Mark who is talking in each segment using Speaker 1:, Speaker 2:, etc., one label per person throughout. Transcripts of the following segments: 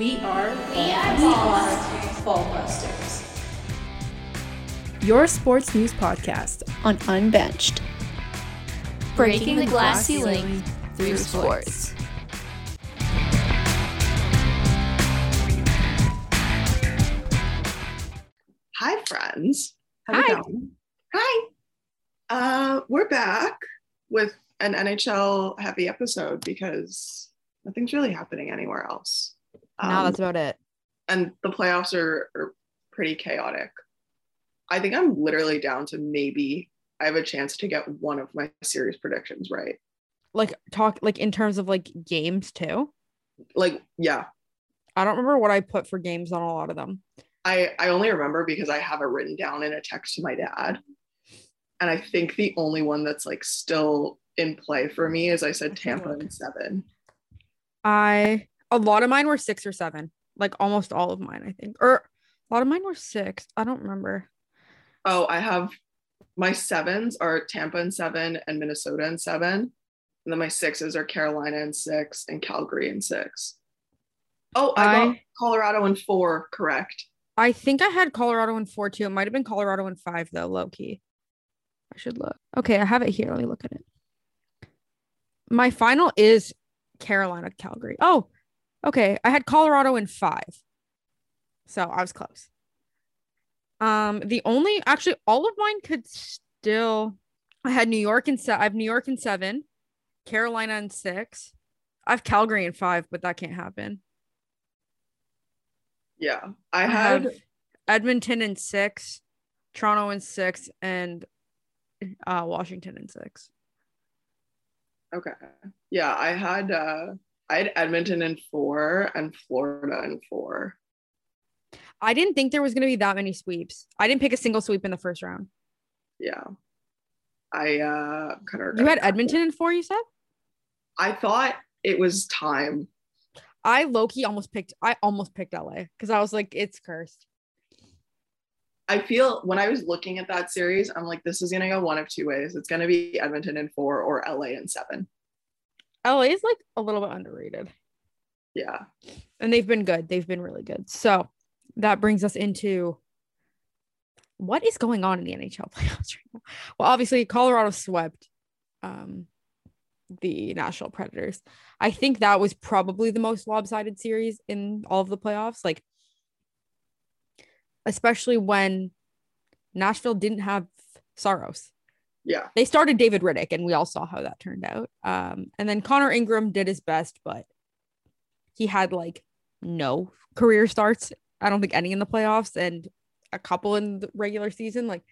Speaker 1: We are
Speaker 2: We are
Speaker 1: we are
Speaker 2: Ballbusters.
Speaker 1: Ballbusters. Your sports news podcast
Speaker 3: on Unbenched.
Speaker 2: Breaking the glass ceiling through sports.
Speaker 4: Hi, friends. How's
Speaker 3: Hi.
Speaker 4: it going? Hi. Uh, we're back with an NHL heavy episode because nothing's really happening anywhere else.
Speaker 3: No,
Speaker 4: Um,
Speaker 3: that's about it.
Speaker 4: and the playoffs are, are pretty chaotic. I think I'm literally down to maybe I have a chance to get one of my series predictions right.
Speaker 5: like talk like in terms of like games too.
Speaker 4: Like, yeah,
Speaker 5: I don't remember what I put for games on a lot of them.
Speaker 4: I, I only remember because I have it written down in a text to my dad. And I think the only one that's like still in play for me is I said Tampa and seven.
Speaker 5: I a lot of mine were six or seven, like almost all of mine, I think, or a lot of mine were six. I don't remember.
Speaker 4: Oh, I have my sevens are Tampa and seven and Minnesota and seven. And then my sixes are Carolina and six and Calgary and six. Oh, I, got Colorado and four, correct.
Speaker 5: I think I had Colorado in four too. It might have been Colorado in five though, low key. I should look. Okay, I have it here. Let me look at it. My final is Carolina, Calgary. Oh, okay. I had Colorado in five. So I was close. Um, the only actually all of mine could still I had New York in se- I have New York in seven, Carolina in six. I have Calgary in five, but that can't happen.
Speaker 4: Yeah. I
Speaker 5: I
Speaker 4: had
Speaker 5: have Edmonton in six, Toronto in six, and uh, Washington in six.
Speaker 4: okay. Yeah, I had uh I had Edmonton in four and Florida in four.
Speaker 5: I didn't think there was going to be that many sweeps. I didn't pick a single sweep in the first round.
Speaker 4: Yeah. I uh kind of
Speaker 5: You had Edmonton in four, you said?
Speaker 4: I thought it was time.
Speaker 5: I Loki almost picked. I almost picked LA because I was like, it's cursed.
Speaker 4: I feel when I was looking at that series, I'm like, this is gonna go one of two ways. It's gonna be Edmonton in four or LA in seven.
Speaker 5: LA is like a little bit underrated,
Speaker 4: Yeah.
Speaker 5: and they've been good. They've been really good. So that brings us into what is going on in the NHL playoffs right now. Well, obviously, Colorado swept um, the Nashville Predators. I think that was probably the most lopsided series in all of the playoffs. Like, especially when Nashville didn't have Saros.
Speaker 4: Yeah.
Speaker 5: They started David Rittich, and we all saw how that turned out. Um, and then Connor Ingram did his best, but he had like no career starts. I don't think any in the playoffs and a couple in the regular season. Like,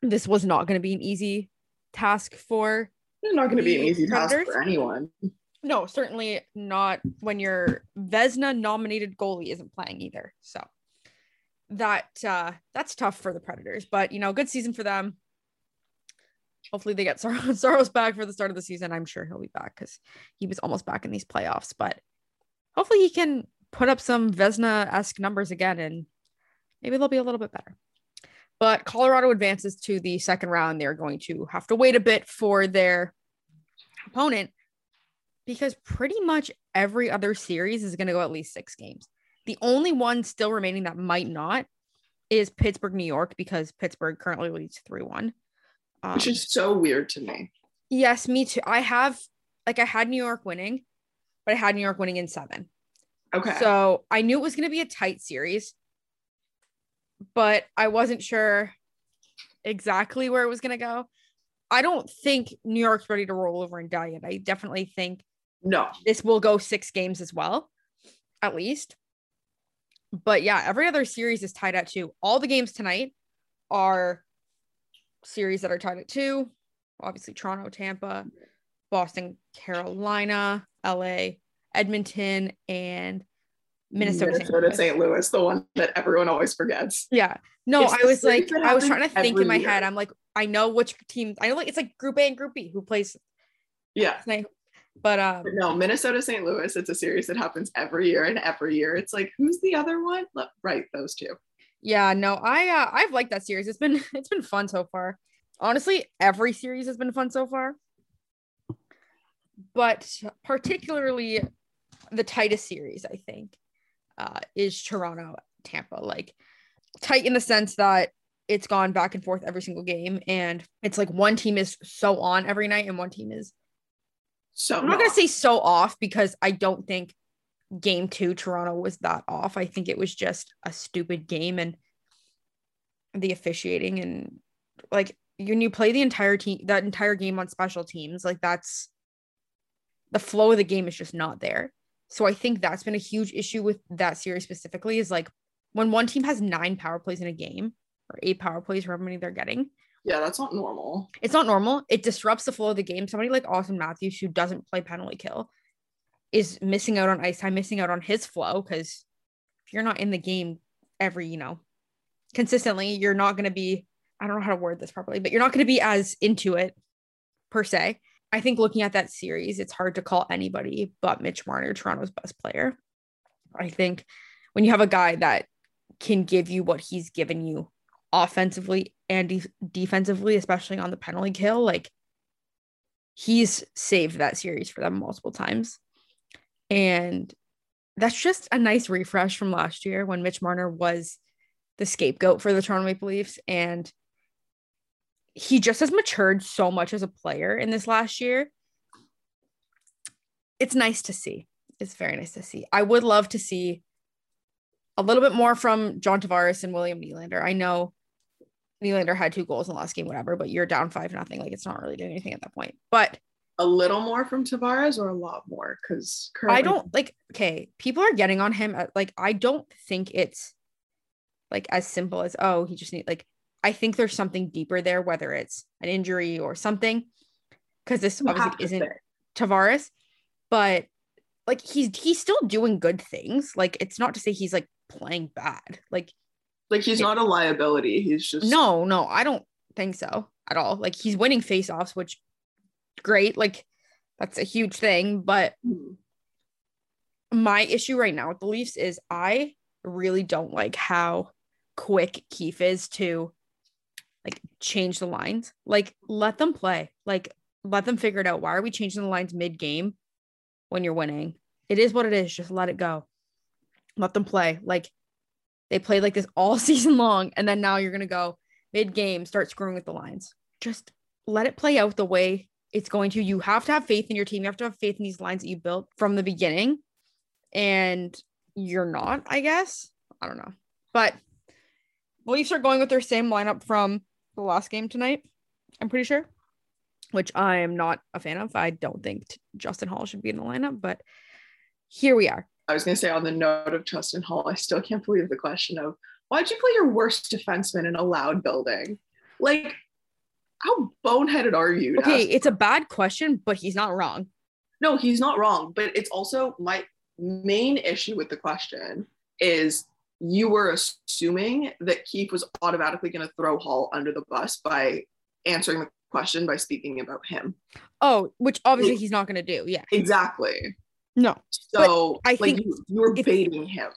Speaker 5: this was not going to be an easy task for
Speaker 4: It's not gonna be an easy task for anyone.
Speaker 5: no, certainly not when your Vezina nominated goalie isn't playing either. So that uh that's tough for the Predators, but you know, good season for them. Hopefully they get Sor- Saros back for the start of the season. I'm sure he'll be back because he was almost back in these playoffs, but hopefully he can put up some Vezina-esque numbers again and maybe they'll be a little bit better. But Colorado advances to the second round. They're going to have to wait a bit for their opponent because pretty much every other series is going to go at least six games. The only one still remaining that might not is Pittsburgh, New York, because Pittsburgh currently leads 3 1. Um,
Speaker 4: Which is so weird to me.
Speaker 5: yes, me too. I have, like, I had New York winning, but I had New York winning in seven.
Speaker 4: Okay.
Speaker 5: So I knew it was going to be a tight series, but I wasn't sure exactly where it was going to go. I don't think New York's ready to roll over and die yet. I definitely think
Speaker 4: no.
Speaker 5: this will go six games as well, at least. But yeah, every other series is tied at two. All the games tonight are series that are tied at two. Obviously, Toronto, Tampa, Boston, Carolina, LA, Edmonton, and Minnesota.
Speaker 4: Minnesota. St. Louis, the one that everyone always forgets.
Speaker 5: Yeah. No,
Speaker 4: It's
Speaker 5: I was like, I was trying to think in my
Speaker 4: year.
Speaker 5: head. I'm like, I know which team. I know like it's like Group A and Group B who plays
Speaker 4: Yeah.
Speaker 5: But um,
Speaker 4: But no, Minnesota St. Louis, it's a series that happens every year and every year. It's like, who's the other one? Right, those two.
Speaker 5: Yeah, no, I uh, I've liked that series. It's been it's been fun so far. Honestly, every series has been fun so far. But particularly the tightest series, I think, uh, is Toronto Tampa. Like tight in the sense that it's gone back and forth every single game, and it's like one team is so on every night, and one team is.
Speaker 4: So
Speaker 5: I'm not gonna say so off because I don't think game two Toronto was that off. I think it was just a stupid game and the officiating and like when you play the entire team that entire game on special teams, like that's the flow of the game is just not there. So I think that's been a huge issue with that series specifically is like when one team has nine power plays in a game or eight power plays, however many they're getting.
Speaker 4: Yeah, that's not normal.
Speaker 5: It's not normal. It disrupts the flow of the game. Somebody like Auston Matthews, who doesn't play penalty kill, is missing out on ice time, missing out on his flow because if you're not in the game every, you know, consistently, you're not going to be, I don't know how to word this properly, but you're not going to be as into it per se. I think looking at that series, it's hard to call anybody but Mitch Marner Toronto's best player. I think when you have a guy that can give you what he's given you offensively and de- defensively, especially on the penalty kill, like he's saved that series for them multiple times. And that's just a nice refresh from last year when Mitch Marner was the scapegoat for the Toronto Maple Leafs. And he just has matured so much as a player in this last year. It's nice to see. It's very nice to see. I would love to see a little bit more from John Tavares and William Nylander. I know Nylander had two goals in the last game, whatever, but you're down five nothing. Like it's not really doing anything at that point. But
Speaker 4: a little more from Tavares or a lot more? Because
Speaker 5: I don't like. Okay, people are getting on him. At, like I don't think it's like as simple as oh he just need like. I think there's something deeper there, whether it's an injury or something, because this
Speaker 4: You
Speaker 5: obviously isn't
Speaker 4: say.
Speaker 5: Tavares, but like he's he's still doing good things. Like it's not to say he's like playing bad. Like
Speaker 4: like he's
Speaker 5: Yeah.
Speaker 4: not a liability. He's just
Speaker 5: no, no, I don't think so at all. Like he's winning faceoffs, which great. Like that's a huge thing. But
Speaker 4: Hmm.
Speaker 5: my issue right now with the Leafs is I really don't like how quick Keefe is to like change the lines. Like let them play. Like let them figure it out. Why are we changing the lines mid game when you're winning? It is what it is. Just let it go. Let them play. Like they played like this all season long, and then now you're gonna go mid game, start screwing with the lines. Just let it play out the way it's going to. You have to have faith in your team. You have to have faith in these lines that you built from the beginning. And you're not, I guess. I don't know. But Leafs are going with their same lineup from the last game tonight, I'm pretty sure, which I am not a fan of. I don't think Justin Holl should be in the lineup, but here we are.
Speaker 4: I was gonna say on the note of Justin Holl, I still can't believe the question of why'd you play your worst defenseman in a loud building? Like, how boneheaded are you?
Speaker 5: Okay, it's a bad question, but he's not wrong.
Speaker 4: no, he's not wrong, but it's also my main issue with the question is you were assuming that Keefe was automatically going to throw Holl under the bus by answering the question by speaking about him.
Speaker 5: Oh, which obviously he's not going to do. Yeah.
Speaker 4: Exactly.
Speaker 5: No.
Speaker 4: So
Speaker 5: I
Speaker 4: like
Speaker 5: think
Speaker 4: you, you were baiting him.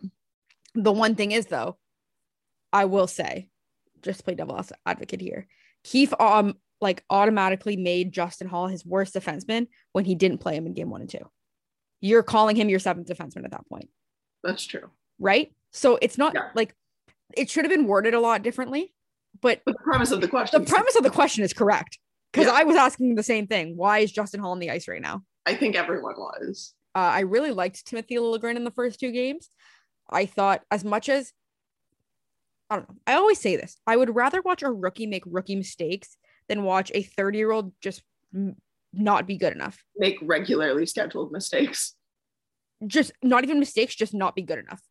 Speaker 5: The one thing is, though, I will say, just play devil's advocate here, Keefe um like automatically made Justin Holl his worst defenseman when he didn't play him in game one and two. You're calling him your seventh defenseman at that point,
Speaker 4: That's true.
Speaker 5: right? So it's not
Speaker 4: Yeah.
Speaker 5: like it should have been worded a lot differently, but
Speaker 4: But the premise of the question,
Speaker 5: the premise of the question is correct because
Speaker 4: Yeah.
Speaker 5: I was asking the same thing. Why is Justin Holl on the ice right now?
Speaker 4: I think everyone was.
Speaker 5: Uh, I really liked Timothy Liljegren in the first two games. I thought as much as I don't know. I always say this. I would rather watch a rookie make rookie mistakes than watch a 30 year old just not be good enough.
Speaker 4: Make regularly scheduled mistakes.
Speaker 5: Just not even mistakes, just not be good enough.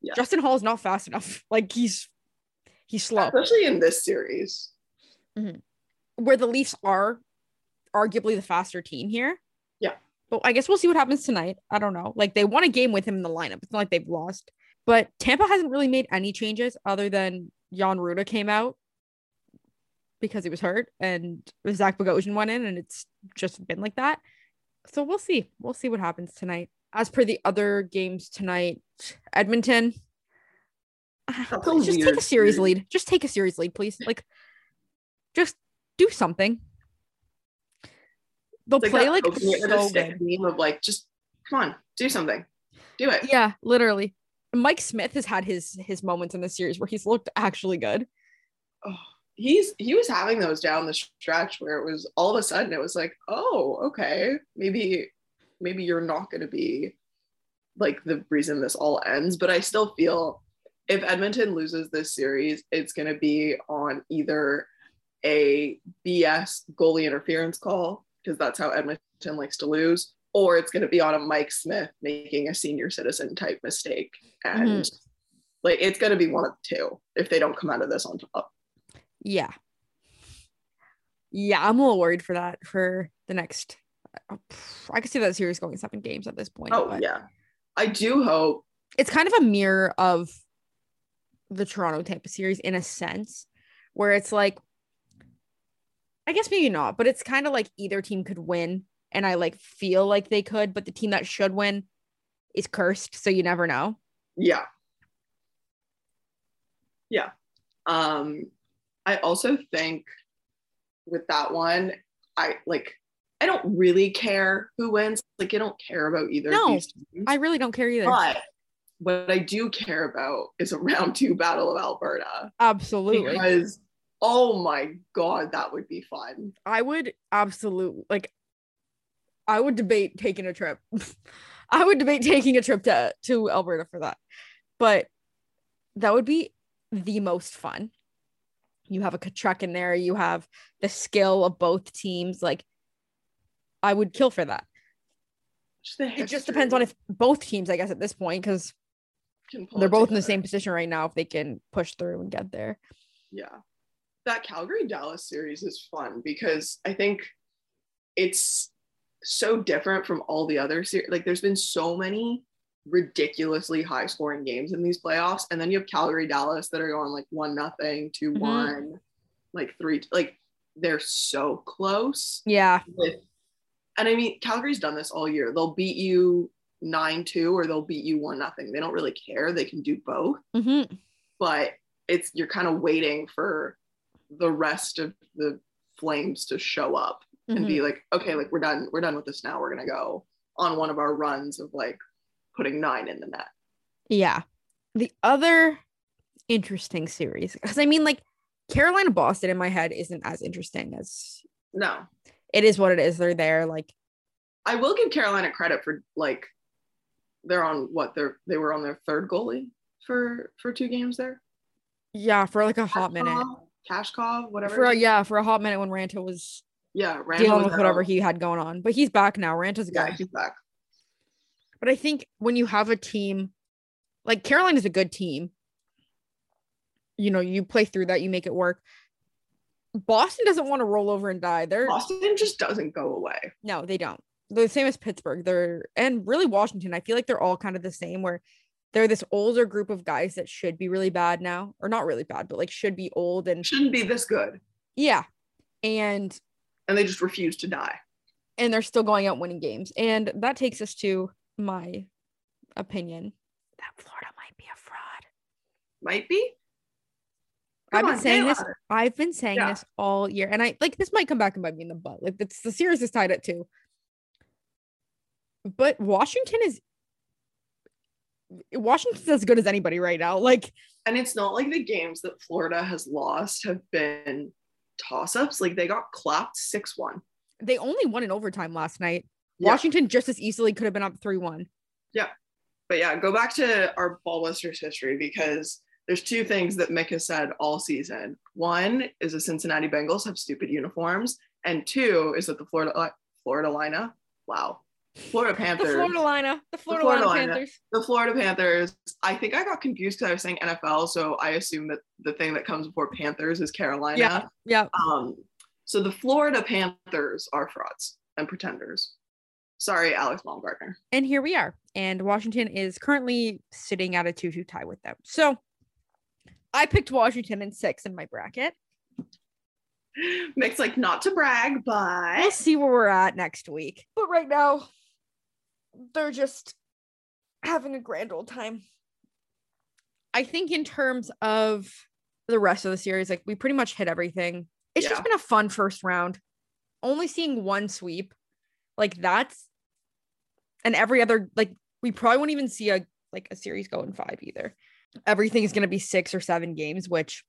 Speaker 4: Yeah.
Speaker 5: Justin Holl is not fast enough. Like he's he's slow.
Speaker 4: Especially in this series. Mm-hmm.
Speaker 5: Where the Leafs are arguably the faster team here.
Speaker 4: Yeah.
Speaker 5: But I guess we'll see what happens tonight. I don't know. Like they won a game with him in the lineup. It's not like they've lost. But Tampa hasn't really made any changes other than Jan Rutta came out because he was hurt and Zach Bogosian went in and it's just been like that. So we'll see. We'll see what happens tonight. As per the other games tonight, Edmonton. Please just take a series lead. Just take a series lead, please. Like, just do something. They'll play like
Speaker 4: a
Speaker 5: so good.
Speaker 4: meme of like just Come on, do something. Do it.
Speaker 5: Yeah, literally. Mike Smith has had his his moments in the series where he's looked actually good.
Speaker 4: Oh, he's he was having those down the stretch where it was all of a sudden it was like, oh, okay, maybe maybe you're not going to be like the reason this all ends. But I still feel if Edmonton loses this series, it's going to be on either a BS goalie interference call because that's how Edmonton likes to lose, or it's going to be on a Mike Smith making a senior citizen type mistake. And
Speaker 5: Mhm.
Speaker 4: like it's going to be one of the two if they don't come out of this on top.
Speaker 5: Yeah. Yeah, I'm a little worried for that for the next. I could see that series going seven games at this point.
Speaker 4: Oh, yeah. I do hope.
Speaker 5: It's kind of a mirror of the Toronto Tampa series in a sense, where it's like, I guess maybe not, but it's kind of like either team could win, and I like feel like they could, but the team that should win is cursed, so you never know.
Speaker 4: Yeah. Yeah. Um, I also think with that one, I like I don't really care who wins. Like I don't care about either
Speaker 5: No,
Speaker 4: of these teams.
Speaker 5: I really don't care either.
Speaker 4: but what I do care about is a round two battle of Alberta.
Speaker 5: Absolutely.
Speaker 4: Because oh my god, that would be fun.
Speaker 5: I would absolutely like I would debate taking a trip. I would debate taking a trip to to Alberta for that. But that would be the most fun. You have a Tkachuk in there, you have the skill of both teams like I would kill for that. It just depends on if both teams I guess at this point cuz they're both in the same position right now if they can push through and get there.
Speaker 4: Yeah. That Calgary Dallas series is fun because I think it's so different from all the other series. Like there's been so many ridiculously high scoring games in these playoffs. And then you have Calgary Dallas that are going like one nothing, two
Speaker 5: Mhm.
Speaker 4: one, like three, like they're so close
Speaker 5: Yeah.
Speaker 4: with and I mean Calgary's done this all year. They'll beat you nine two or they'll beat you one nothing. They don't really care. They can do both
Speaker 5: Mhm.
Speaker 4: but it's you're kind of waiting for the rest of the flames to show up and
Speaker 5: Mhm.
Speaker 4: be like okay like we're done we're done with this now we're gonna go on one of our runs of like putting nine in the net
Speaker 5: Yeah. The other interesting series, because I mean, like Carolina Boston in my head isn't as interesting as
Speaker 4: no
Speaker 5: it is what it is. They're there. Like,
Speaker 4: i will give carolina credit for like they're on what they're they were on their third goalie for for two games there
Speaker 5: yeah, for like a hot minute.
Speaker 4: Kashkov, whatever
Speaker 5: For a, yeah, for a hot minute when Raanta was
Speaker 4: yeah Randall
Speaker 5: dealing
Speaker 4: was
Speaker 5: with whatever he had going on. But he's back now. Raanta's
Speaker 4: yeah
Speaker 5: good.
Speaker 4: he's back
Speaker 5: But I think when you have a team like Carolina's a good team, you know, you play through that, you make it work. Boston doesn't want to roll over and die. They're
Speaker 4: boston just doesn't go away
Speaker 5: No, they don't. They're the same as Pittsburgh. They're and really Washington. I feel like they're all kind of the same where they're this older group of guys that should be really bad now, or not really bad, but like should be old and
Speaker 4: shouldn't be this good
Speaker 5: yeah. And
Speaker 4: and they just refuse to die
Speaker 5: and they're still going out winning games. And that takes us to my opinion that Florida might be a fraud.
Speaker 4: might be
Speaker 5: I've been
Speaker 4: on,
Speaker 5: saying
Speaker 4: say
Speaker 5: this.
Speaker 4: louder.
Speaker 5: I've been saying
Speaker 4: Yeah.
Speaker 5: this all year, and I like this might come back and bite me in the butt. Like it's the series is tied at two, but Washington is Washington's as good as anybody right now. Like
Speaker 4: And it's not like the games that Florida has lost have been toss ups. Like they got clapped 6 1.
Speaker 5: they only won in overtime last night.
Speaker 4: Yeah.
Speaker 5: Washington just as easily could have been up three one. Yeah.
Speaker 4: But yeah, go back to our Ballbusters history because there's two things that Mik has said all season. One is the Cincinnati Bengals have stupid uniforms, and two is that the Florida Florida Lina, wow, Florida
Speaker 5: The
Speaker 4: Panthers,
Speaker 5: Florida Lina, the Florida,
Speaker 4: Florida
Speaker 5: Lina
Speaker 4: Lina.
Speaker 5: Panthers.
Speaker 4: the Florida Panthers. I think I got confused because I was saying NFL, so I assume that the thing that comes before Panthers is Carolina.
Speaker 5: Yeah, yeah.
Speaker 4: Um, so the Florida Panthers are frauds and pretenders. Sorry, Alex Baumgartner.
Speaker 5: And here we are. And Washington is currently sitting at a 2 2 tie with them. So I picked Washington in six in my bracket.
Speaker 4: Mik's like, not to brag, but We'll
Speaker 5: see where we're at next week. But right now, they're just having a grand old time. I think, in terms of the rest of the series, like we pretty much hit everything. It's
Speaker 4: Yeah.
Speaker 5: just been a fun first round. Only seeing one sweep, like that's And every other like we probably won't even see a like a series go in five either. Everything is gonna be six or seven games, which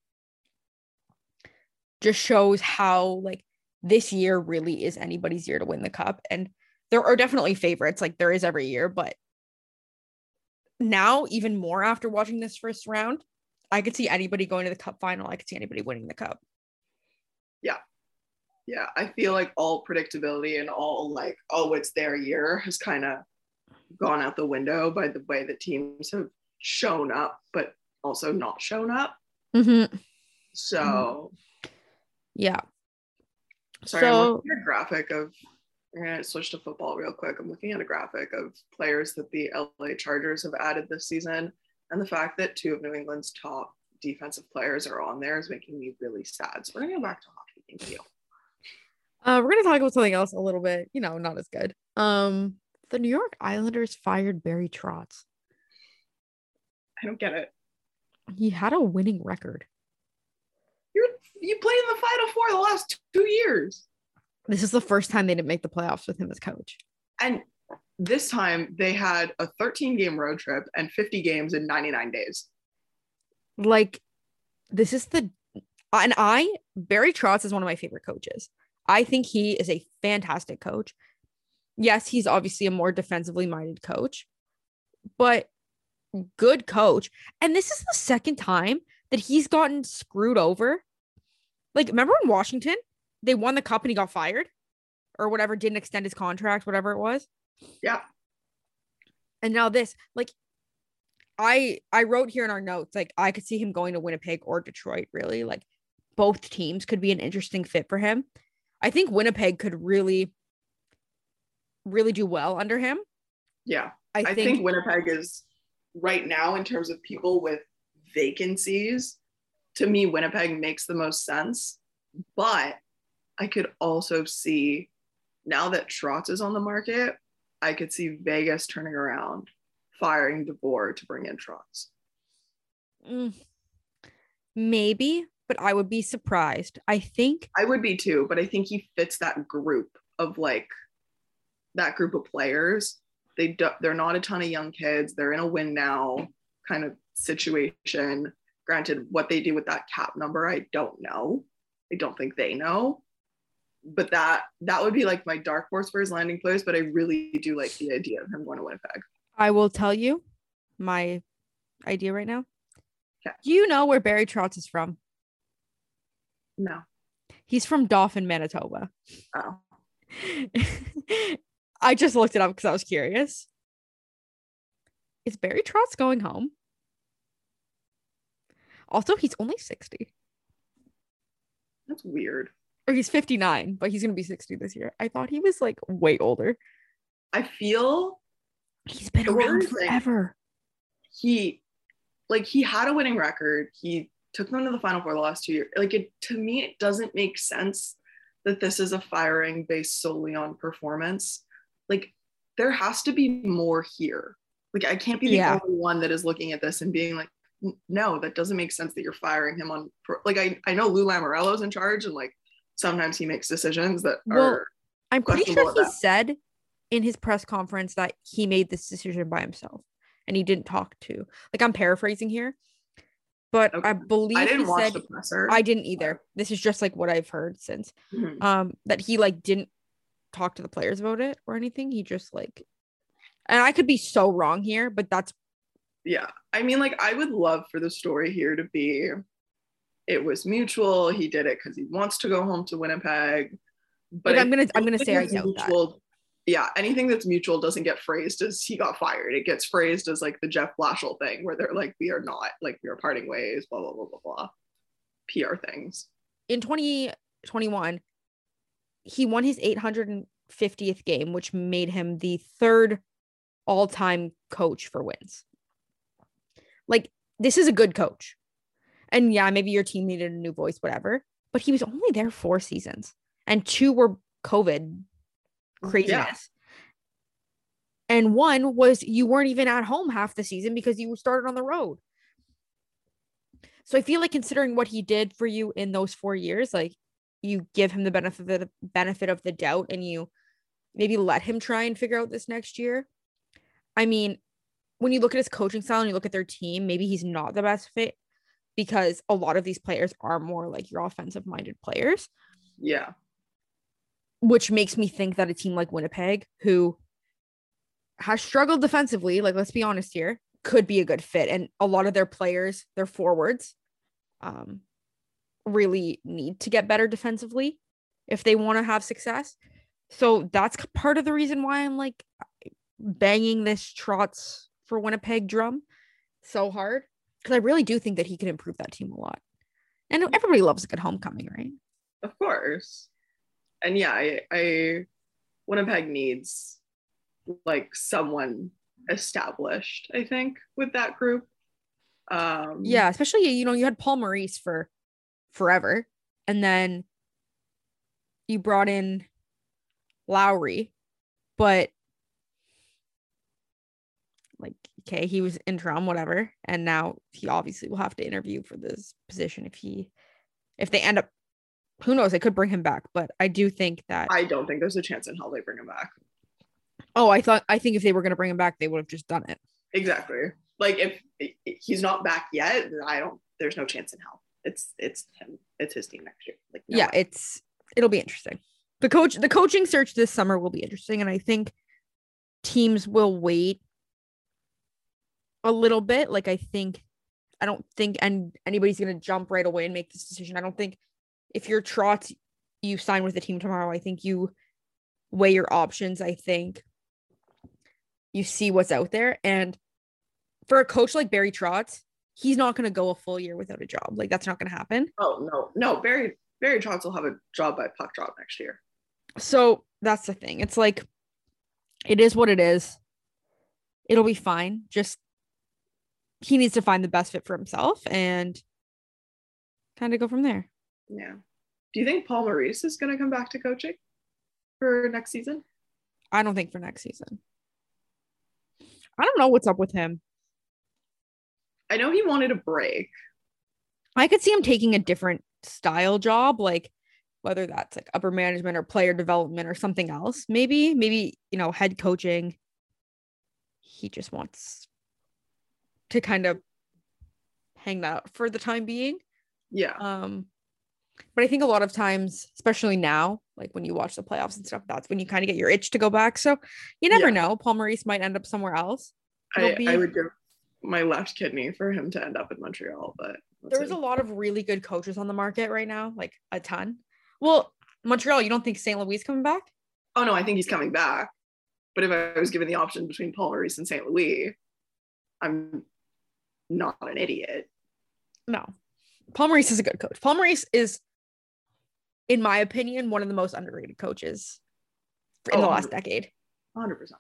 Speaker 5: just shows how like this year really is anybody's year to win the cup. And there are definitely favorites, like there is every year, but now even more after watching this first round, I could see anybody going to the cup final. I could see anybody winning the cup.
Speaker 4: Yeah, I feel like all predictability and all like, oh, it's their year has kind of gone out the window by the way that teams have shown up, but also not shown up.
Speaker 5: Mm-hmm.
Speaker 4: So,
Speaker 5: Yeah.
Speaker 4: sorry, I'm
Speaker 5: So-
Speaker 4: looking at a graphic of. I'm gonna switch to football real quick. I'm looking at a graphic of players that the LA Chargers have added this season, and the fact that two of New England's top defensive players are on there is making me really sad. So we're gonna go back to hockey. Thank you.
Speaker 5: Uh, we're gonna talk about something else a little bit, you know, not as good. Um, the New York Islanders fired Barry Trotz.
Speaker 4: I don't get it.
Speaker 5: He had a winning record.
Speaker 4: You're you played in the Final Four the last two years,
Speaker 5: This is the first time they didn't make the playoffs with him as coach.
Speaker 4: and this time they had a 13 game road trip and 50 games in 99 days.
Speaker 5: Like, this is the and I Barry Trotz is one of my favorite coaches. I think he is a fantastic coach. Yes, he's obviously a more defensively minded coach, but good coach. And this is the second time that he's gotten screwed over. Like, remember in Washington, they won the cup and he got fired or whatever, didn't extend his contract, whatever it was.
Speaker 4: Yeah,
Speaker 5: And now this, like, I I wrote here in our notes, like I could see him going to Winnipeg or Detroit. Really, like both teams could be an interesting fit for him. I think Winnipeg could really, really do well under him.
Speaker 4: yeah.
Speaker 5: I,
Speaker 4: I
Speaker 5: think,
Speaker 4: think Winnipeg is right now in terms of people with vacancies. To me, Winnipeg makes the most sense, but I could also see now that Trotz is on the market, I could see Vegas turning around, firing DeBoer to bring in Trotz.
Speaker 5: mm, maybe, but I would be surprised. I think
Speaker 4: I would be too, but I think he fits that group of like that group of players. They do, they're not a ton of young kids. They're in a win now kind of situation. Granted, what they do with that cap number, I don't know. I don't think they know. But that that would be like my dark horse for his landing place. But I really do like the idea of him going to Winnipeg.
Speaker 5: I will tell you my idea right now.
Speaker 4: Okay.
Speaker 5: Do you know where Barry Trotz is from?
Speaker 4: No.
Speaker 5: He's from Dauphin, Manitoba.
Speaker 4: Oh.
Speaker 5: I just looked it up because I was curious. Is Barry Trotz going home? Also, he's only 60
Speaker 4: That's weird.
Speaker 5: or he's 59, but he's going to be 60 this year. I thought he was like way older.
Speaker 4: I feel
Speaker 5: He's been around forever.
Speaker 4: he like he had a winning record. He took them to the final four the last two years. Like it to me, it doesn't make sense that this is a firing based solely on performance. Like there has to be more here. Like I can't be the
Speaker 5: Yeah.
Speaker 4: only one that is looking at this and being like, no, that doesn't make sense that you're firing him on. per-" Like I I know Lou Lamoriello's in charge and like sometimes he makes decisions that
Speaker 5: Well,
Speaker 4: are
Speaker 5: I'm pretty sure he
Speaker 4: at best.
Speaker 5: said in his press conference that he made this decision by himself and he didn't talk to. Like I'm paraphrasing here, but I believe
Speaker 4: I didn't
Speaker 5: he
Speaker 4: watch
Speaker 5: said
Speaker 4: the presser.
Speaker 5: I didn't either. This is just like what I've heard since
Speaker 4: Mhm.
Speaker 5: um that he like didn't talk to the players about it or anything. He just like and I could be so wrong here, but that's
Speaker 4: yeah i mean like i would love for the story here to be it was mutual he did it because he wants to go home to winnipeg but
Speaker 5: Like, I'm gonna- I'm gonna say I doubt that.
Speaker 4: Yeah anything that's mutual doesn't get phrased as he got fired. It gets phrased as like the jeff Blashill thing where they're like we are not like we are parting ways blah blah blah blah blah. Pr things.
Speaker 5: In 2021 he won his 850th game which made him the third all-time coach for wins. Like this is a good coach. And yeah maybe your team needed a new voice whatever but he was only there four seasons and two were covid craziness and one was you weren't even at home half the season because you started on the road so I feel like considering what he did for you in those four years, like you give him the benefit of the benefit of the doubt and you maybe let him try and figure out this next year. I mean, when you look at his coaching style and you look at their team, maybe he's not the best fit because a lot of these players are more like your offensive minded players,
Speaker 4: Yeah.
Speaker 5: Which makes me think that a team like Winnipeg, who has struggled defensively, like let's be honest here, could be a good fit. And a lot of their players, their forwards, um, really need to get better defensively if they want to have success. So that's part of the reason why I'm like banging this Trotz for Winnipeg drum so hard because I really do think that he can improve that team a lot. And everybody loves a good homecoming, right?
Speaker 4: Of course. And yeah, I, I Winnipeg needs like someone established, I think, with that group. Um
Speaker 5: Yeah, especially you know you had Paul Maurice for forever, and then you brought in Lowry, but like okay, he was interim, whatever, and now he obviously will have to interview for this position if he if they end up. Who knows? They could bring him back, but I do think that.
Speaker 4: I don't think there's a chance in hell they bring him back.
Speaker 5: oh, I thought I think if they were going to bring him back, they would have just done it.
Speaker 4: Exactly. Like if he's not back yet, I don't there's no chance in hell. It's it's him. It's his team next year. Like no
Speaker 5: yeah,
Speaker 4: way.
Speaker 5: it's it'll be interesting. The coach the coaching search this summer will be interesting and I think teams will wait a little bit. Like I think I don't think and anybody's going to jump right away and make this decision. I don't think if you're Trotz you sign with the team tomorrow, I think you weigh your options. I think you see what's out there and for a coach like Barry Trotz, he's not going to go a full year without a job. Like that's not going to happen.
Speaker 4: Oh no, no, Barry Barry Trotz will have a job by puck drop next year.
Speaker 5: so that's the thing. It's like it is what it is. It'll be fine. Just he needs to find the best fit for himself and kind of go from there.
Speaker 4: Yeah. Do you think Paul Maurice is gonna come back to coaching for next season?
Speaker 5: I don't think for next season. I don't know what's up with him.
Speaker 4: I know he wanted a break.
Speaker 5: I could see him taking a different style job, like whether that's like upper management or player development or something else. Maybe, maybe, you know, head coaching. He just wants to kind of hang that out for the time being.
Speaker 4: Yeah.
Speaker 5: Um, but I think a lot of times, especially now, like when you watch the playoffs and stuff, that's when you kind of get your itch to go back. So you never
Speaker 4: Yeah.
Speaker 5: know. Paul Maurice might end up somewhere else.
Speaker 4: I,
Speaker 5: be-
Speaker 4: I would give my left kidney for him to end up in Montreal, but that's
Speaker 5: There's
Speaker 4: it.
Speaker 5: a lot of really good coaches on the market right now, like a ton. Well, Montreal, you don't think St. Louis is coming back?
Speaker 4: Oh no, I think he's coming back. But if I was given the option between Paul Maurice and St. Louis, I'm not an idiot.
Speaker 5: No. Paul Maurice is a good coach. Paul Maurice is, in my opinion, one of the most underrated coaches in the
Speaker 4: Oh,
Speaker 5: last decade.
Speaker 4: 100%.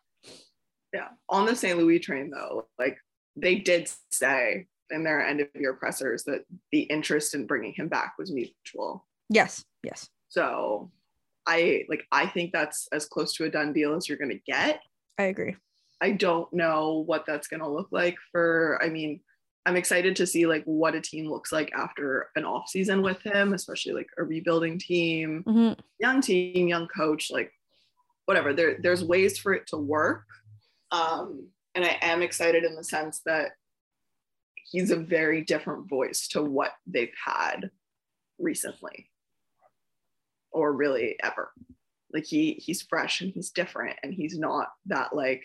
Speaker 4: Yeah. On the St. Louis train, though, like they did say in their end of year pressers that the interest in bringing him back was mutual.
Speaker 5: Yes. Yes.
Speaker 4: So I like, I think that's as close to a done deal as you're going to get.
Speaker 5: I agree.
Speaker 4: I don't know what that's going to look like for, I mean, I'm excited to see like what a team looks like after an off season with him, especially like a rebuilding team,
Speaker 5: Mhm.
Speaker 4: young team, young coach, like whatever. There, there's ways for it to work. Um, and I am excited in the sense that he's a very different voice to what they've had recently or really ever. Like he he's fresh and he's different and he's not that like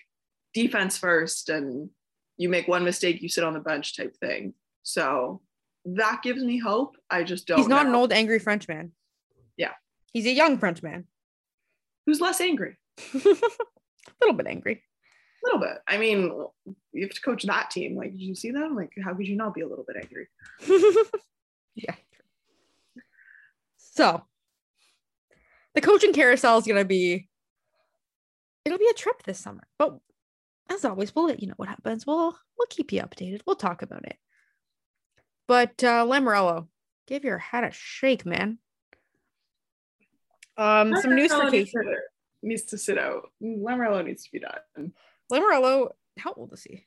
Speaker 4: defense first and you make one mistake, you sit on the bench type thing. So that gives me hope. I just don't
Speaker 5: He's not an old angry Frenchman.
Speaker 4: Yeah.
Speaker 5: He's a young Frenchman.
Speaker 4: who's less angry.
Speaker 5: a little bit angry.
Speaker 4: A little bit. I mean, you have to coach that team. Like, did you see them? Like, how could you not be a little bit angry?
Speaker 5: yeah. So the coaching carousel is gonna be it'll be a trip this summer. But as always, we'll let you know what happens. We'll we'll keep you updated. We'll talk about it. But uh Lamoriello, give your hat a shake, man. Um, some news for Casey.
Speaker 4: to- Needs to sit out. Lamoriello needs to be done.
Speaker 5: Lamoriello, how old is he?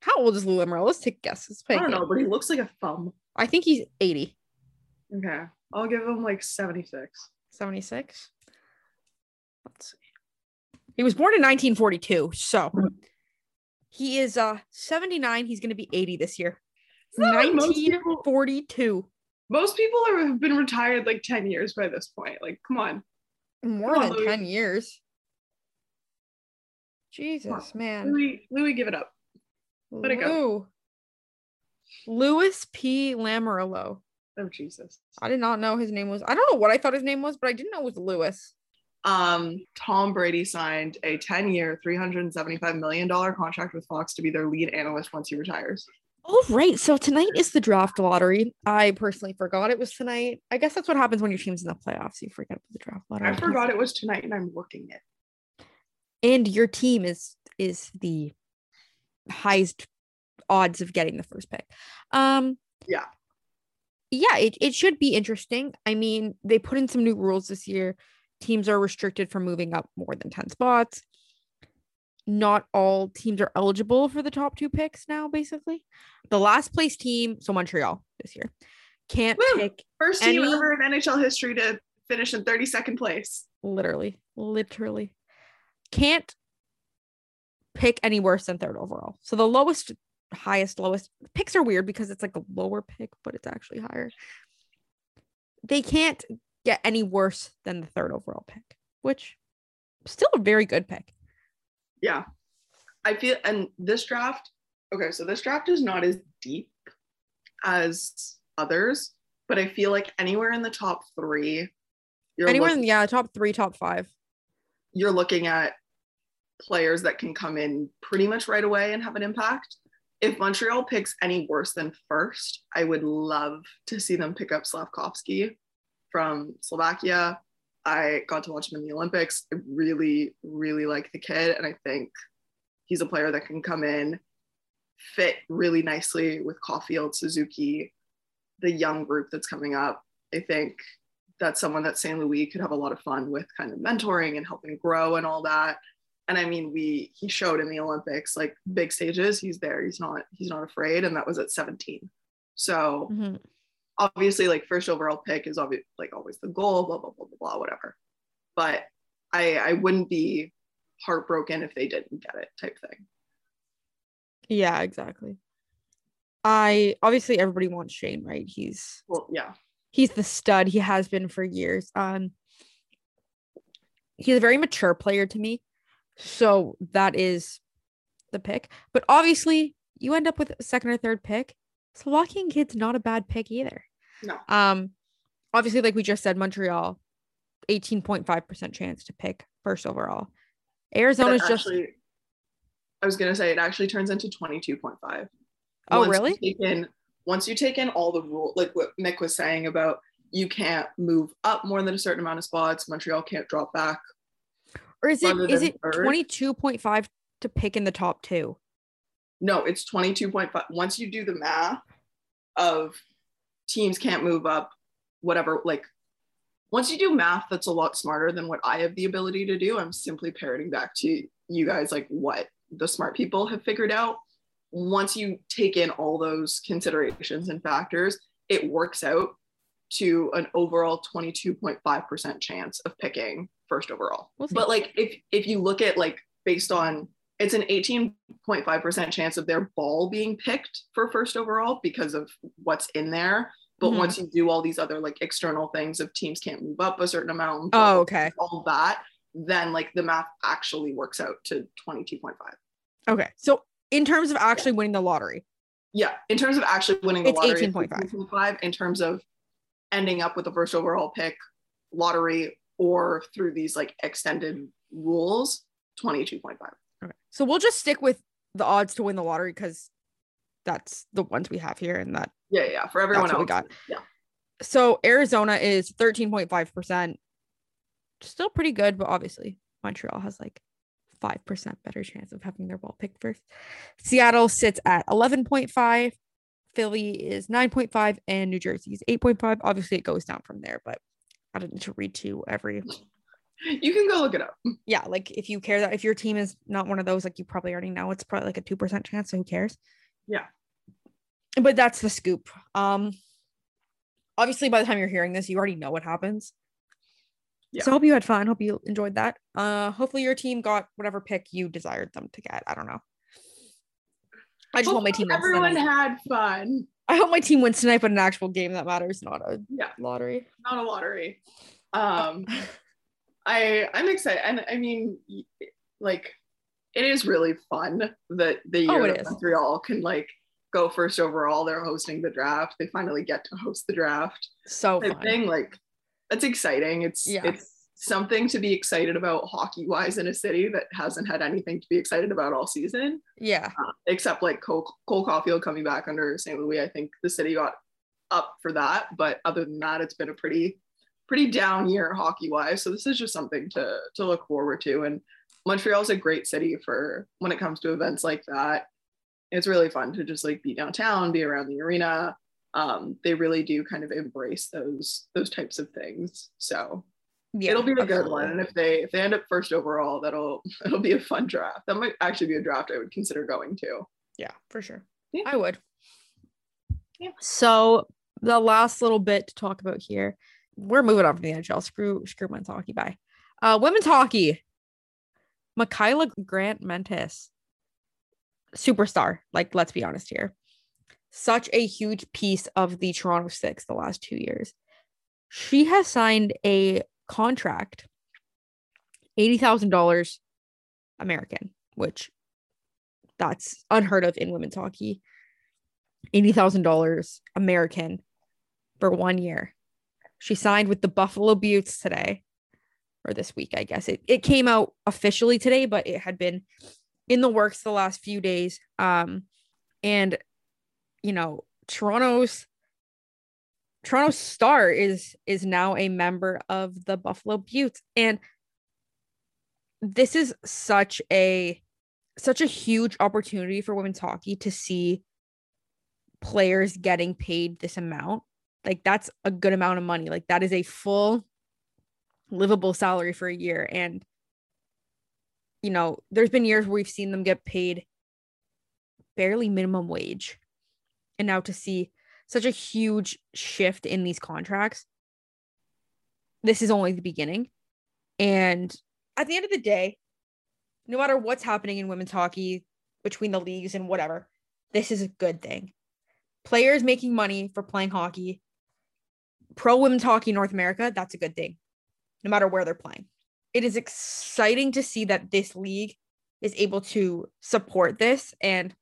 Speaker 5: How old is Lou Lamoriello? Let's take guesses.
Speaker 4: I don't know, but he looks like a thumb.
Speaker 5: I think he's 80,
Speaker 4: Okay. I'll give him like 76.
Speaker 5: 76. Let's see. He was born in 1942, so he is uh 79. He's going to be 80 this year.
Speaker 4: No, most people-
Speaker 5: 1942.
Speaker 4: Most people are, have been retired like 10 years by this point. Like, come on.
Speaker 5: More
Speaker 4: Come
Speaker 5: than
Speaker 4: Louis.
Speaker 5: 10 years. Jesus, man.
Speaker 4: Louis, Louis, give it up. Let it go.
Speaker 5: Lou. Louis P. Lamoriello.
Speaker 4: Oh, Jesus.
Speaker 5: I did not know his name was. I don't know what I thought his name was, but I didn't know it was Lewis.
Speaker 4: Um, Tom Brady signed a 10 year, $375 million contract with Fox to be their lead analyst once he retires.
Speaker 5: Oh, right. So tonight is the draft lottery. I personally forgot it was tonight. I guess that's what happens when your team's in the playoffs. You forget about the draft lottery.
Speaker 4: I forgot it was tonight and I'm working it.
Speaker 5: And your team is is the highest odds of getting the first pick. Um
Speaker 4: Yeah.
Speaker 5: Yeah, it, it should be interesting. I mean, they put in some new rules this year. Teams are restricted from moving up more than 10 spots. Not all teams are eligible for the top two picks now, basically. The last place team, so Montreal this year, can't
Speaker 4: Woo!
Speaker 5: pick
Speaker 4: First team
Speaker 5: Any-
Speaker 4: ever in NHL history to finish in 32nd place.
Speaker 5: literally, literally can't pick any worse than third overall. So the lowest, highest, lowest picks are weird because it's like a lower pick, but it's actually higher. They can't get any worse than the third overall pick, which still a very good pick.
Speaker 4: Yeah. I feel, and this draft, okay, so this draft is not as deep as others, but I feel like anywhere in the top three, you're,
Speaker 5: Anywhere
Speaker 4: look-
Speaker 5: in yeah, top three, top five.
Speaker 4: you're looking at players that can come in pretty much right away and have an impact. If Montreal picks any worse than first, I would love to see them pick up Slafkovsky from Slovakia. I got to watch him in the Olympics. I really, really like the kid, and I think he's a player that can come in, fit really nicely with Caulfield, Suzuki, the young group that's coming up. I think that's someone that St. Louis could have a lot of fun with kind of mentoring and helping grow and all that. And I mean, we he showed in the Olympics, like big stages, he's there. He's not he's not afraid. And that was at 17. So
Speaker 5: Mhm.
Speaker 4: Obviously, like first overall pick is obvious like always the goal, blah, blah, blah, blah, blah, whatever. But I I wouldn't be heartbroken if they didn't get it type thing.
Speaker 5: Yeah, exactly. I obviously everybody wants Shane, right? He's
Speaker 4: Well, yeah.
Speaker 5: he's the stud he has been for years um he's a very mature player to me so that is the pick but obviously you end up with a second or third pick slovakian kid's not a bad pick either
Speaker 4: No.
Speaker 5: um obviously like we just said montreal 18.5% chance to pick first overall arizona's
Speaker 4: That
Speaker 5: just
Speaker 4: I was gonna say it actually turns into 22.5.
Speaker 5: Oh,
Speaker 4: Once you
Speaker 5: really?
Speaker 4: take in- once you take in all the rule, like what Mik was saying about you can't move up more than a certain amount of spots. Montreal can't drop back.
Speaker 5: or is it is it 22.5 to pick in the top two
Speaker 4: No, it's 22.5. Once you do the math of teams can't move up, whatever, like once you do math that's a lot smarter than what I have the ability to do, I'm simply parroting back to you guys like what the smart people have figured out. Once you take in all those considerations and factors, it works out to an overall 22.5% chance of picking first overall.
Speaker 5: We'll.
Speaker 4: But like if if you look at like based on it's an 18.5% chance of their ball being picked for first overall because of what's in there. But
Speaker 5: Mhm.
Speaker 4: once you do all these other like external things of teams can't move up a certain amount,
Speaker 5: oh okay
Speaker 4: all that, then like the math actually works out to 22.5.
Speaker 5: okay so in terms of actually winning the lottery
Speaker 4: Yeah, in terms of actually winning the
Speaker 5: It's
Speaker 4: lottery,
Speaker 5: 18.5.
Speaker 4: 18.5. In terms of ending up with the first overall pick, lottery, or through these like extended rules, 22.5.
Speaker 5: So we'll just stick with the odds to win the lottery because that's the ones we have here and that
Speaker 4: Yeah, yeah. For everyone
Speaker 5: what we got.
Speaker 4: yeah.
Speaker 5: so Arizona is 13.5%. Still pretty good, but obviously Montreal has like 5% better chance of having their ball picked first. Seattle sits at 11.5. Philly is 9.5 and New Jersey is 8.5. Obviously it goes down from there, but I don't need to read to every
Speaker 4: You can go look it up.
Speaker 5: yeah, like if you care that if your team is not one of those, like you probably already know it's probably like a 2% chance. So who cares?
Speaker 4: Yeah.
Speaker 5: But that's the scoop. Um obviously by the time you're hearing this, you already know what happens.
Speaker 4: Yeah.
Speaker 5: So I hope you had fun. Hope you enjoyed that. Uh hopefully your team got whatever pick you desired them to get. I don't know. I just want my team
Speaker 4: Everyone
Speaker 5: tonight.
Speaker 4: had fun.
Speaker 5: I hope my team wins tonight, but an actual game that matters, not a
Speaker 4: Yeah.
Speaker 5: lottery.
Speaker 4: not a lottery. Um, I I'm excited, and I mean, like, it is really fun that the oh, year
Speaker 5: Oh,
Speaker 4: that
Speaker 5: is.
Speaker 4: Montreal can like go first overall. They're hosting the draft. They finally get to host the draft.
Speaker 5: So
Speaker 4: Type
Speaker 5: fun.
Speaker 4: thing like that's exciting. It's
Speaker 5: Yeah.
Speaker 4: it's something to be excited about hockey wise in a city that hasn't had anything to be excited about all season
Speaker 5: Yeah.
Speaker 4: Uh, except like Cole, Cole Caufield coming back under St. Louis. I think the city got up for that, but other than that, it's been a pretty pretty down year hockey wise. So this is just something to to look forward to. And Montreal's a great city for when it comes to events like that. It's really fun to just like be downtown, be around the arena. Um, they really do kind of embrace those those types of things. So
Speaker 5: Yeah.
Speaker 4: it'll be a good one. And if they if they end up first overall, that'll it'll be a fun draft. That might actually be a draft I would consider going to.
Speaker 5: Yeah, for sure.
Speaker 4: Yeah.
Speaker 5: I would.
Speaker 4: Yeah.
Speaker 5: So the last little bit to talk about here, we're moving on from the NHL. Screw screw men's hockey. Bye. Uh, women's hockey. Michaela Grant Mentis, superstar. Like, let's be honest here. Such a huge piece of the Toronto Six the last two years. She has signed a contract, eighty thousand dollars American, which that's unheard of in women's hockey. $80,000 American for one year. She signed with the Buffalo Beauts today or this week, I guess. It, it came out officially today, but it had been in the works the last few days. Um, and, you know, Toronto's Toronto Star is is now a member of the Buffalo Beauts and this is such a such a huge opportunity for women's hockey to see players getting paid this amount. Like that's a good amount of money. Like that is a full livable salary for a year and you know, there's been years where we've seen them get paid barely minimum wage. And now to see such a huge shift in these contracts, this is only the beginning. And at the end of the day, no matter what's happening in women's hockey between the leagues and whatever, this is a good thing. Players making money for playing hockey, pro women's hockey North America, that's a good thing, no matter where they're playing. It is exciting to see that this league is able to support this and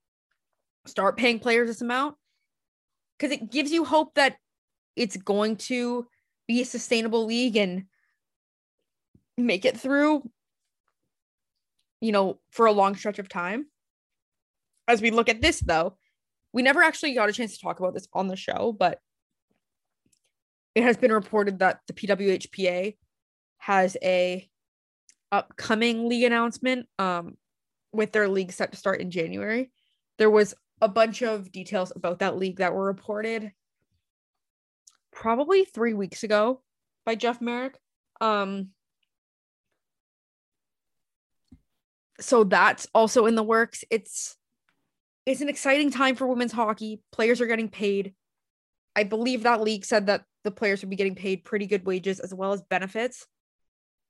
Speaker 5: start paying players this amount because it gives you hope that it's going to be a sustainable league and make it through you know for a long stretch of time as we look at this though we never actually got a chance to talk about this on the show but it has been reported that the pwhpa has a upcoming league announcement um with their league set to start in january. There was a bunch of details about that league that were reported probably three weeks ago by Jeff Marek. Um so that's also in the works. It's it's an exciting time for women's hockey. Players are getting paid. I believe that league said that the players would be getting paid pretty good wages as well as benefits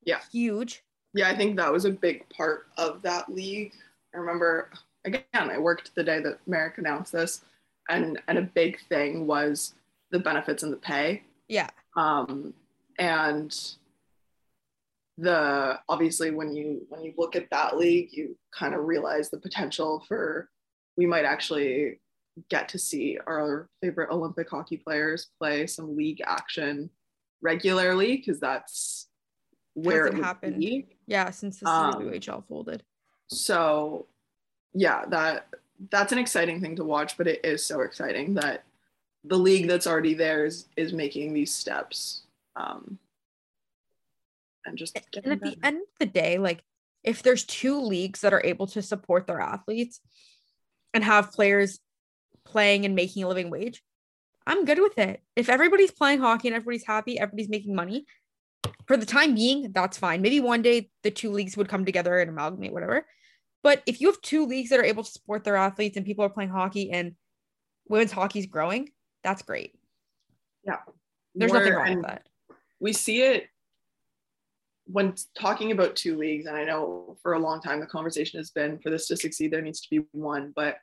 Speaker 4: Yeah.
Speaker 5: huge
Speaker 4: Yeah, I think that was a big part of that league. I remember again, I worked the day that Marek announced this, and and a big thing was the benefits and the pay.
Speaker 5: yeah
Speaker 4: Um, and the obviously when you when you look at that league, you kind of realize the potential for we might actually get to see our favorite Olympic hockey players play some league action regularly because that's where
Speaker 5: Hasn't
Speaker 4: it
Speaker 5: happened.
Speaker 4: be.
Speaker 5: yeah since the
Speaker 4: Um,
Speaker 5: CWHL folded
Speaker 4: So yeah, that that's an exciting thing to watch, but it is so exciting that the league that's already there is is making these steps. Um and just
Speaker 5: and at the end of the day like if there's two leagues that are able to support their athletes and have players playing and making a living wage i'm good with it if everybody's playing hockey and everybody's happy everybody's making money for the time being that's fine maybe one day the two leagues would come together and amalgamate whatever but if you have two leagues that are able to support their athletes and people are playing hockey and women's hockey is growing that's great Yeah. there's nothing
Speaker 4: We're-
Speaker 5: wrong with that
Speaker 4: we see it when talking about two leagues, and I know for a long time the conversation has been for this to succeed, there needs to be one. But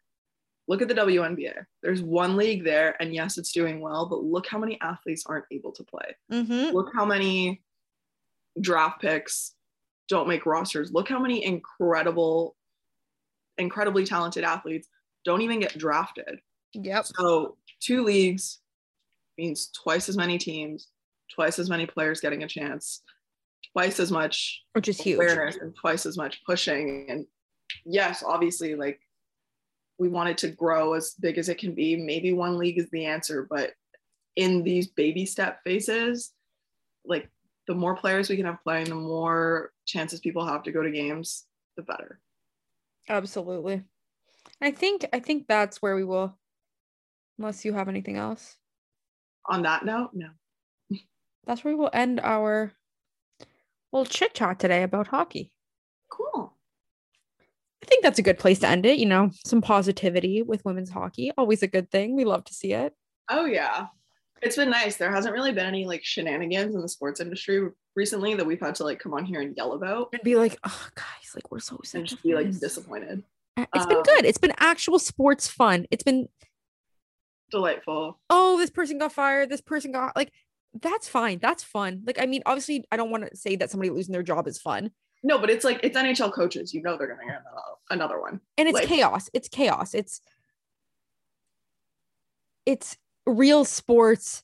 Speaker 4: look at the WNBA. There's one league there, and yes, it's doing well, but look how many athletes aren't able to play.
Speaker 5: Mm-hmm.
Speaker 4: Look how many draft picks don't make rosters. Look how many incredible, incredibly talented athletes don't even get drafted.
Speaker 5: Yep.
Speaker 4: So two leagues means twice as many teams, twice as many players getting a chance, twice as much
Speaker 5: Which is huge.
Speaker 4: and twice as much pushing. And yes, obviously, like we want it to grow as big as it can be. Maybe one league is the answer, but in these baby step phases, like the more players we can have playing, the more chances people have to go to games, the better.
Speaker 5: Absolutely. I think I think that's where we will unless you have anything else.
Speaker 4: On that note, no.
Speaker 5: That's where we will end our little chit chat today about hockey.
Speaker 4: Cool.
Speaker 5: I think that's a good place to end it. You know, some positivity with women's hockey. Always a good thing. We love to see it.
Speaker 4: Oh yeah. It's been nice. There hasn't really been any like shenanigans in the sports industry recently that we've had to like come on here and yell about
Speaker 5: And be like, oh guys, like we're so sick.
Speaker 4: and just be like disappointed.
Speaker 5: Uh, It's been
Speaker 4: um,
Speaker 5: good. It's been actual sports fun. It's been,
Speaker 4: Delightful.
Speaker 5: oh, this person got fired. This person got like that's fine. That's fun. Like, I mean, obviously, I don't want to say that somebody losing their job is fun.
Speaker 4: No, but it's like it's NHL coaches. You know they're gonna get another, another one.
Speaker 5: and it's
Speaker 4: Like-
Speaker 5: chaos it's chaos it's it's real sports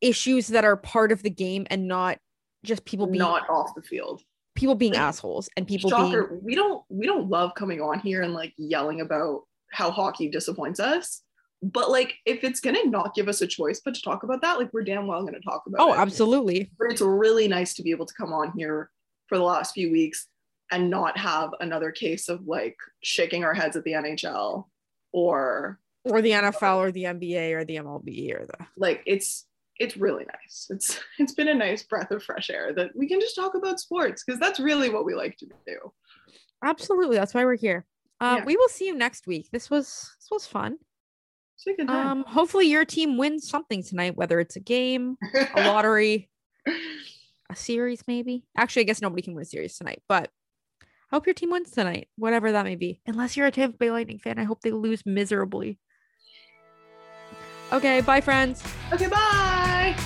Speaker 5: issues that are part of the game and not just people being
Speaker 4: Not off the field.
Speaker 5: people being
Speaker 4: like,
Speaker 5: assholes and people being
Speaker 4: We don't we don't love coming on here and like yelling about how hockey disappoints us. But like if it's gonna not give us a choice but to talk about that, like we're damn well gonna talk about
Speaker 5: oh
Speaker 4: it.
Speaker 5: absolutely
Speaker 4: But it's really nice to be able to come on here for the last few weeks and not have another case of like shaking our heads at the NHL or
Speaker 5: or the nfl or the nba or the mlb or the
Speaker 4: like it's it's really nice. It's it's been a nice breath of fresh air that we can just talk about sports because that's really what we like to do.
Speaker 5: absolutely that's why we're here uh,
Speaker 4: Yeah.
Speaker 5: we will see you next week this was this was fun
Speaker 4: It's a good time.
Speaker 5: um hopefully your team wins something tonight whether it's a game a lottery a series maybe? Actually i guess nobody can win a series tonight but I hope your team wins tonight whatever that may be. Unless you're a tampa bay lightning fan i hope they lose miserably. Okay bye friends.
Speaker 4: Okay, bye.